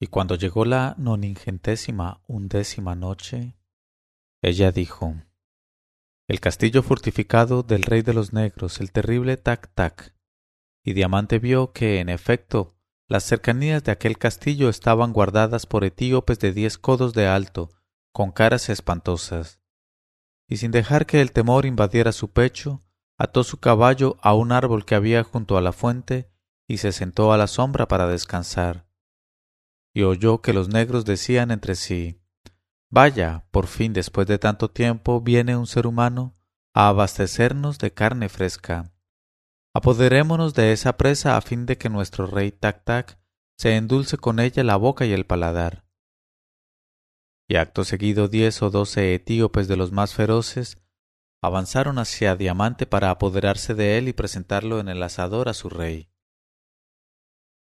Y cuando llegó la noningentésima undécima noche, ella dijo, El castillo fortificado del rey de los negros, el terrible Tac Tac. Y Diamante vio que, en efecto, las cercanías de aquel castillo estaban guardadas por etíopes de diez codos de alto, con caras espantosas. Y sin dejar que el temor invadiera su pecho, ató su caballo a un árbol que había junto a la fuente y se sentó a la sombra para descansar y oyó que los negros decían entre sí Vaya, por fin después de tanto tiempo viene un ser humano a abastecernos de carne fresca. Apoderémonos de esa presa a fin de que nuestro rey Tac Tac se endulce con ella la boca y el paladar. Y acto seguido diez o doce etíopes de los más feroces avanzaron hacia Diamante para apoderarse de él y presentarlo en el asador a su rey.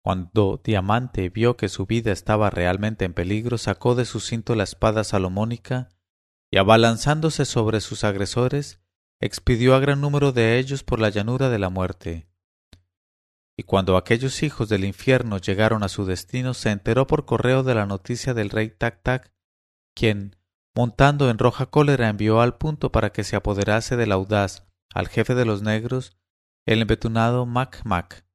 Cuando Diamante vio que su vida estaba realmente en peligro, sacó de su cinto la espada salomónica y abalanzándose sobre sus agresores, expidió a gran número de ellos por la llanura de la muerte. Y cuando aquellos hijos del infierno llegaron a su destino, se enteró por correo de la noticia del rey Tac Tac, quien, montando en roja cólera, envió al punto para que se apoderase del audaz al jefe de los negros, el embetunado Mac Mac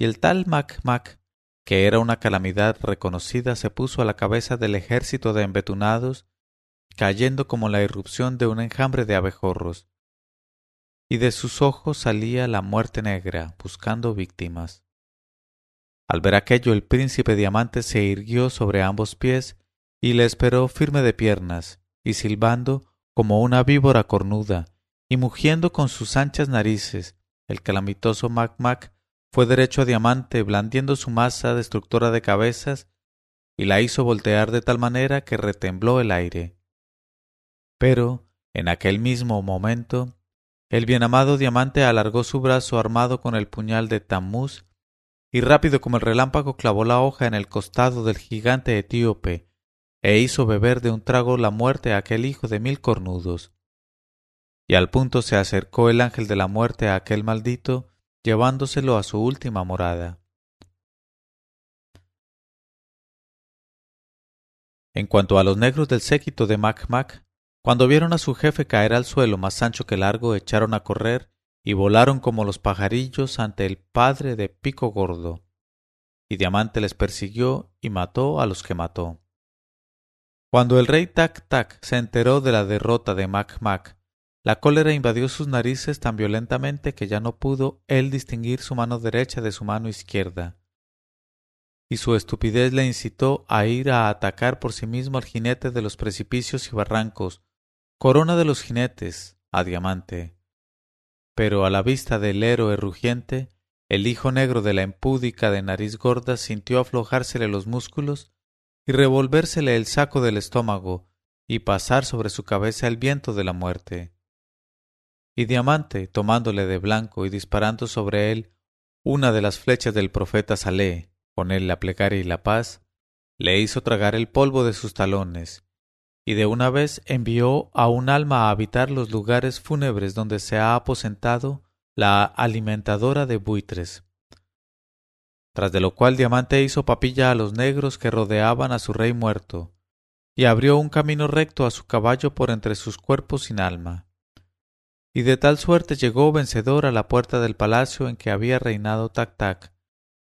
y el tal Mac Mac, que era una calamidad reconocida, se puso a la cabeza del ejército de embetunados, cayendo como la irrupción de un enjambre de abejorros. Y de sus ojos salía la muerte negra, buscando víctimas. Al ver aquello, el príncipe diamante se irguió sobre ambos pies y le esperó firme de piernas, y silbando como una víbora cornuda, y mugiendo con sus anchas narices, el calamitoso Mac Mac fue derecho a Diamante, blandiendo su masa destructora de cabezas, y la hizo voltear de tal manera que retembló el aire. Pero, en aquel mismo momento, el bienamado Diamante alargó su brazo armado con el puñal de Tammuz, y rápido como el relámpago clavó la hoja en el costado del gigante etíope, e hizo beber de un trago la muerte a aquel hijo de mil cornudos. Y al punto se acercó el ángel de la muerte a aquel maldito, llevándoselo a su última morada. En cuanto a los negros del séquito de Mac Mac, cuando vieron a su jefe caer al suelo más ancho que largo, echaron a correr y volaron como los pajarillos ante el padre de Pico Gordo. Y Diamante les persiguió y mató a los que mató. Cuando el rey Tac Tac se enteró de la derrota de Mac Mac la cólera invadió sus narices tan violentamente que ya no pudo él distinguir su mano derecha de su mano izquierda. Y su estupidez le incitó a ir a atacar por sí mismo al jinete de los precipicios y barrancos, corona de los jinetes, a diamante. Pero a la vista del héroe rugiente, el hijo negro de la empúdica de nariz gorda sintió aflojársele los músculos y revolvérsele el saco del estómago y pasar sobre su cabeza el viento de la muerte y Diamante, tomándole de blanco y disparando sobre él una de las flechas del profeta Salé, con él la plegaria y la paz, le hizo tragar el polvo de sus talones, y de una vez envió a un alma a habitar los lugares fúnebres donde se ha aposentado la alimentadora de buitres. Tras de lo cual Diamante hizo papilla a los negros que rodeaban a su rey muerto, y abrió un camino recto a su caballo por entre sus cuerpos sin alma y de tal suerte llegó vencedor a la puerta del palacio en que había reinado Tac Tac,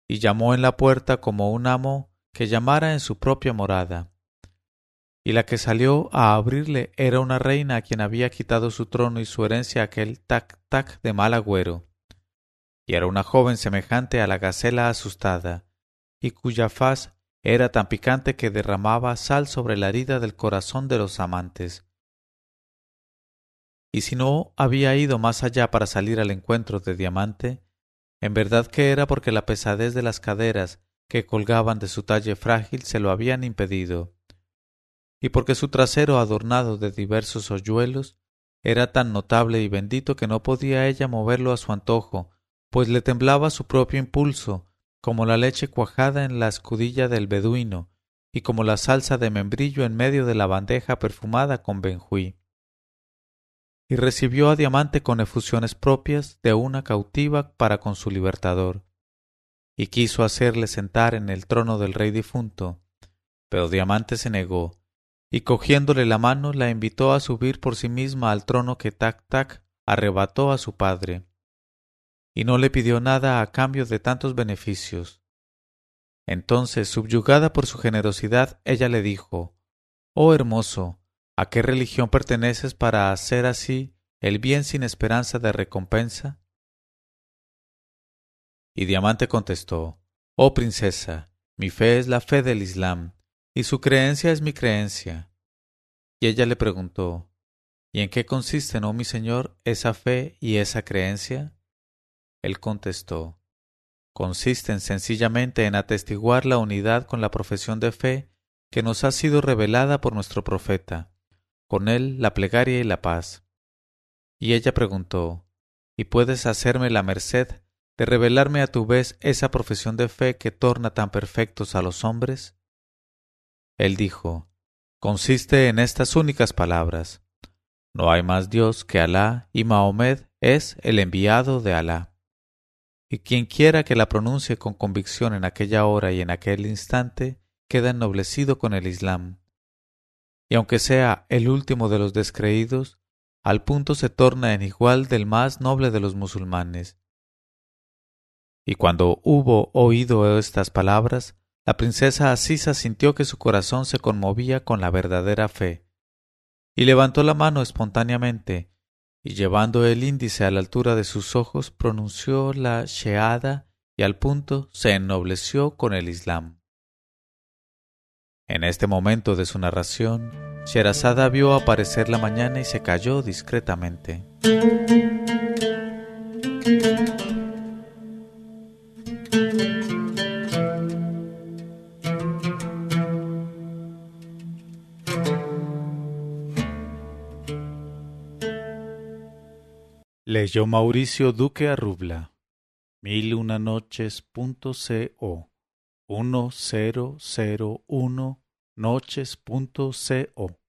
y llamó en la puerta como un amo que llamara en su propia morada. Y la que salió a abrirle era una reina a quien había quitado su trono y su herencia aquel Tac Tac de mal agüero, y era una joven semejante a la gacela asustada, y cuya faz era tan picante que derramaba sal sobre la herida del corazón de los amantes y si no había ido más allá para salir al encuentro de Diamante, en verdad que era porque la pesadez de las caderas que colgaban de su talle frágil se lo habían impedido, y porque su trasero adornado de diversos hoyuelos era tan notable y bendito que no podía ella moverlo a su antojo, pues le temblaba su propio impulso, como la leche cuajada en la escudilla del beduino, y como la salsa de membrillo en medio de la bandeja perfumada con benjuí y recibió a Diamante con efusiones propias de una cautiva para con su libertador, y quiso hacerle sentar en el trono del rey difunto, Pero Diamante se negó, y cogiéndole la mano la invitó a subir por sí misma al trono que Tac Tac arrebató a su padre, y no le pidió nada a cambio de tantos beneficios. Entonces, subyugada por su generosidad, ella le dijo Oh hermoso, ¿a qué religión perteneces para hacer así el bien sin esperanza de recompensa? Y Diamante contestó Oh princesa, mi fe es la fe del Islam, y su creencia es mi creencia. Y ella le preguntó ¿Y en qué consisten, oh mi señor, esa fe y esa creencia? Él contestó consisten sencillamente en atestiguar la unidad con la profesión de fe que nos ha sido revelada por nuestro profeta, con él la plegaria y la paz. Y ella preguntó ¿Y puedes hacerme la merced de revelarme a tu vez esa profesión de fe que torna tan perfectos a los hombres? Él dijo consiste en estas únicas palabras No hay más Dios que Alá y Mahomed es el enviado de Alá y quien quiera que la pronuncie con convicción en aquella hora y en aquel instante, queda ennoblecido con el Islam. Y aunque sea el último de los descreídos, al punto se torna en igual del más noble de los musulmanes. Y cuando hubo oído estas palabras, la princesa Asisa sintió que su corazón se conmovía con la verdadera fe, y levantó la mano espontáneamente, y llevando el índice a la altura de sus ojos pronunció la sheada y al punto se ennobleció con el Islam. En este momento de su narración, Sherazada vio aparecer la mañana y se cayó discretamente. Leyó Mauricio Duque Arrubla, mil una noches.co 1001 noches.co